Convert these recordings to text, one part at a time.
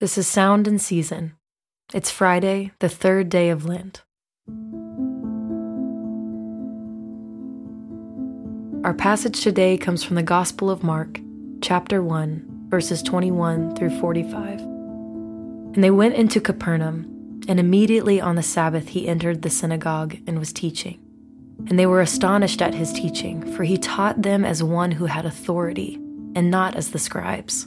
This is Sound and Season. It's Friday, the third day of Lent. Our passage today comes from the Gospel of Mark, chapter 1, verses 21 through 45. And they went into Capernaum, and immediately on the Sabbath he entered the synagogue and was teaching. And they were astonished at his teaching, for he taught them as one who had authority, and not as the scribes.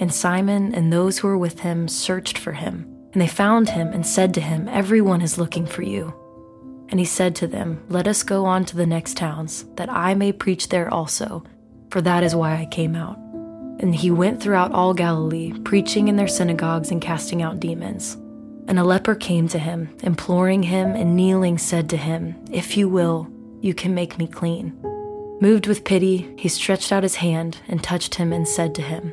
And Simon and those who were with him searched for him. And they found him and said to him, Everyone is looking for you. And he said to them, Let us go on to the next towns, that I may preach there also, for that is why I came out. And he went throughout all Galilee, preaching in their synagogues and casting out demons. And a leper came to him, imploring him, and kneeling said to him, If you will, you can make me clean. Moved with pity, he stretched out his hand and touched him and said to him,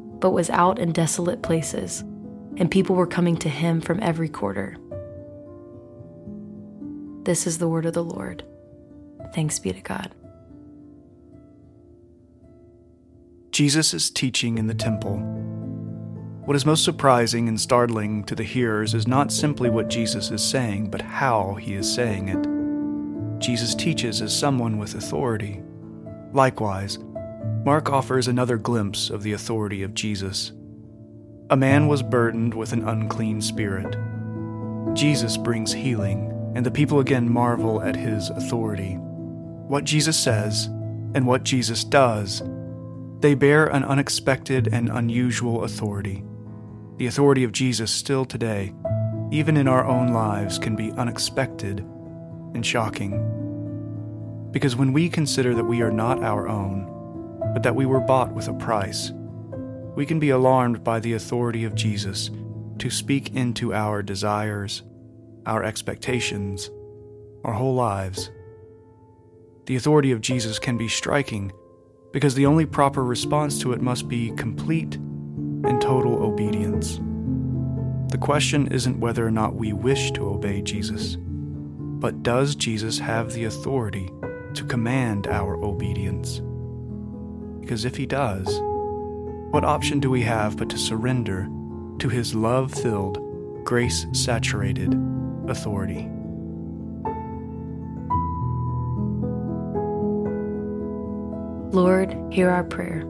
but was out in desolate places, and people were coming to him from every quarter. This is the word of the Lord. Thanks be to God. Jesus is teaching in the temple. What is most surprising and startling to the hearers is not simply what Jesus is saying, but how he is saying it. Jesus teaches as someone with authority. Likewise, Mark offers another glimpse of the authority of Jesus. A man was burdened with an unclean spirit. Jesus brings healing, and the people again marvel at his authority. What Jesus says and what Jesus does, they bear an unexpected and unusual authority. The authority of Jesus still today, even in our own lives, can be unexpected and shocking. Because when we consider that we are not our own, but that we were bought with a price. We can be alarmed by the authority of Jesus to speak into our desires, our expectations, our whole lives. The authority of Jesus can be striking because the only proper response to it must be complete and total obedience. The question isn't whether or not we wish to obey Jesus, but does Jesus have the authority to command our obedience? Because if he does, what option do we have but to surrender to his love filled, grace saturated authority? Lord, hear our prayer,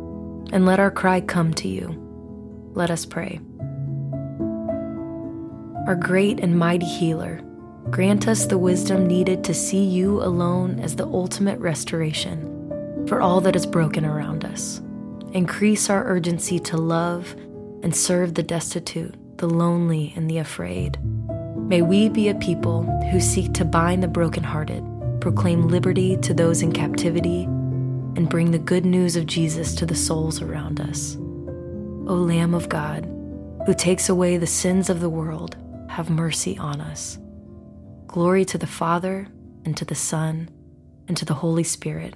and let our cry come to you. Let us pray. Our great and mighty healer, grant us the wisdom needed to see you alone as the ultimate restoration for all that is broken around us. Increase our urgency to love and serve the destitute, the lonely, and the afraid. May we be a people who seek to bind the brokenhearted, proclaim liberty to those in captivity, and bring the good news of Jesus to the souls around us. O Lamb of God, who takes away the sins of the world, have mercy on us. Glory to the Father, and to the Son, and to the Holy Spirit,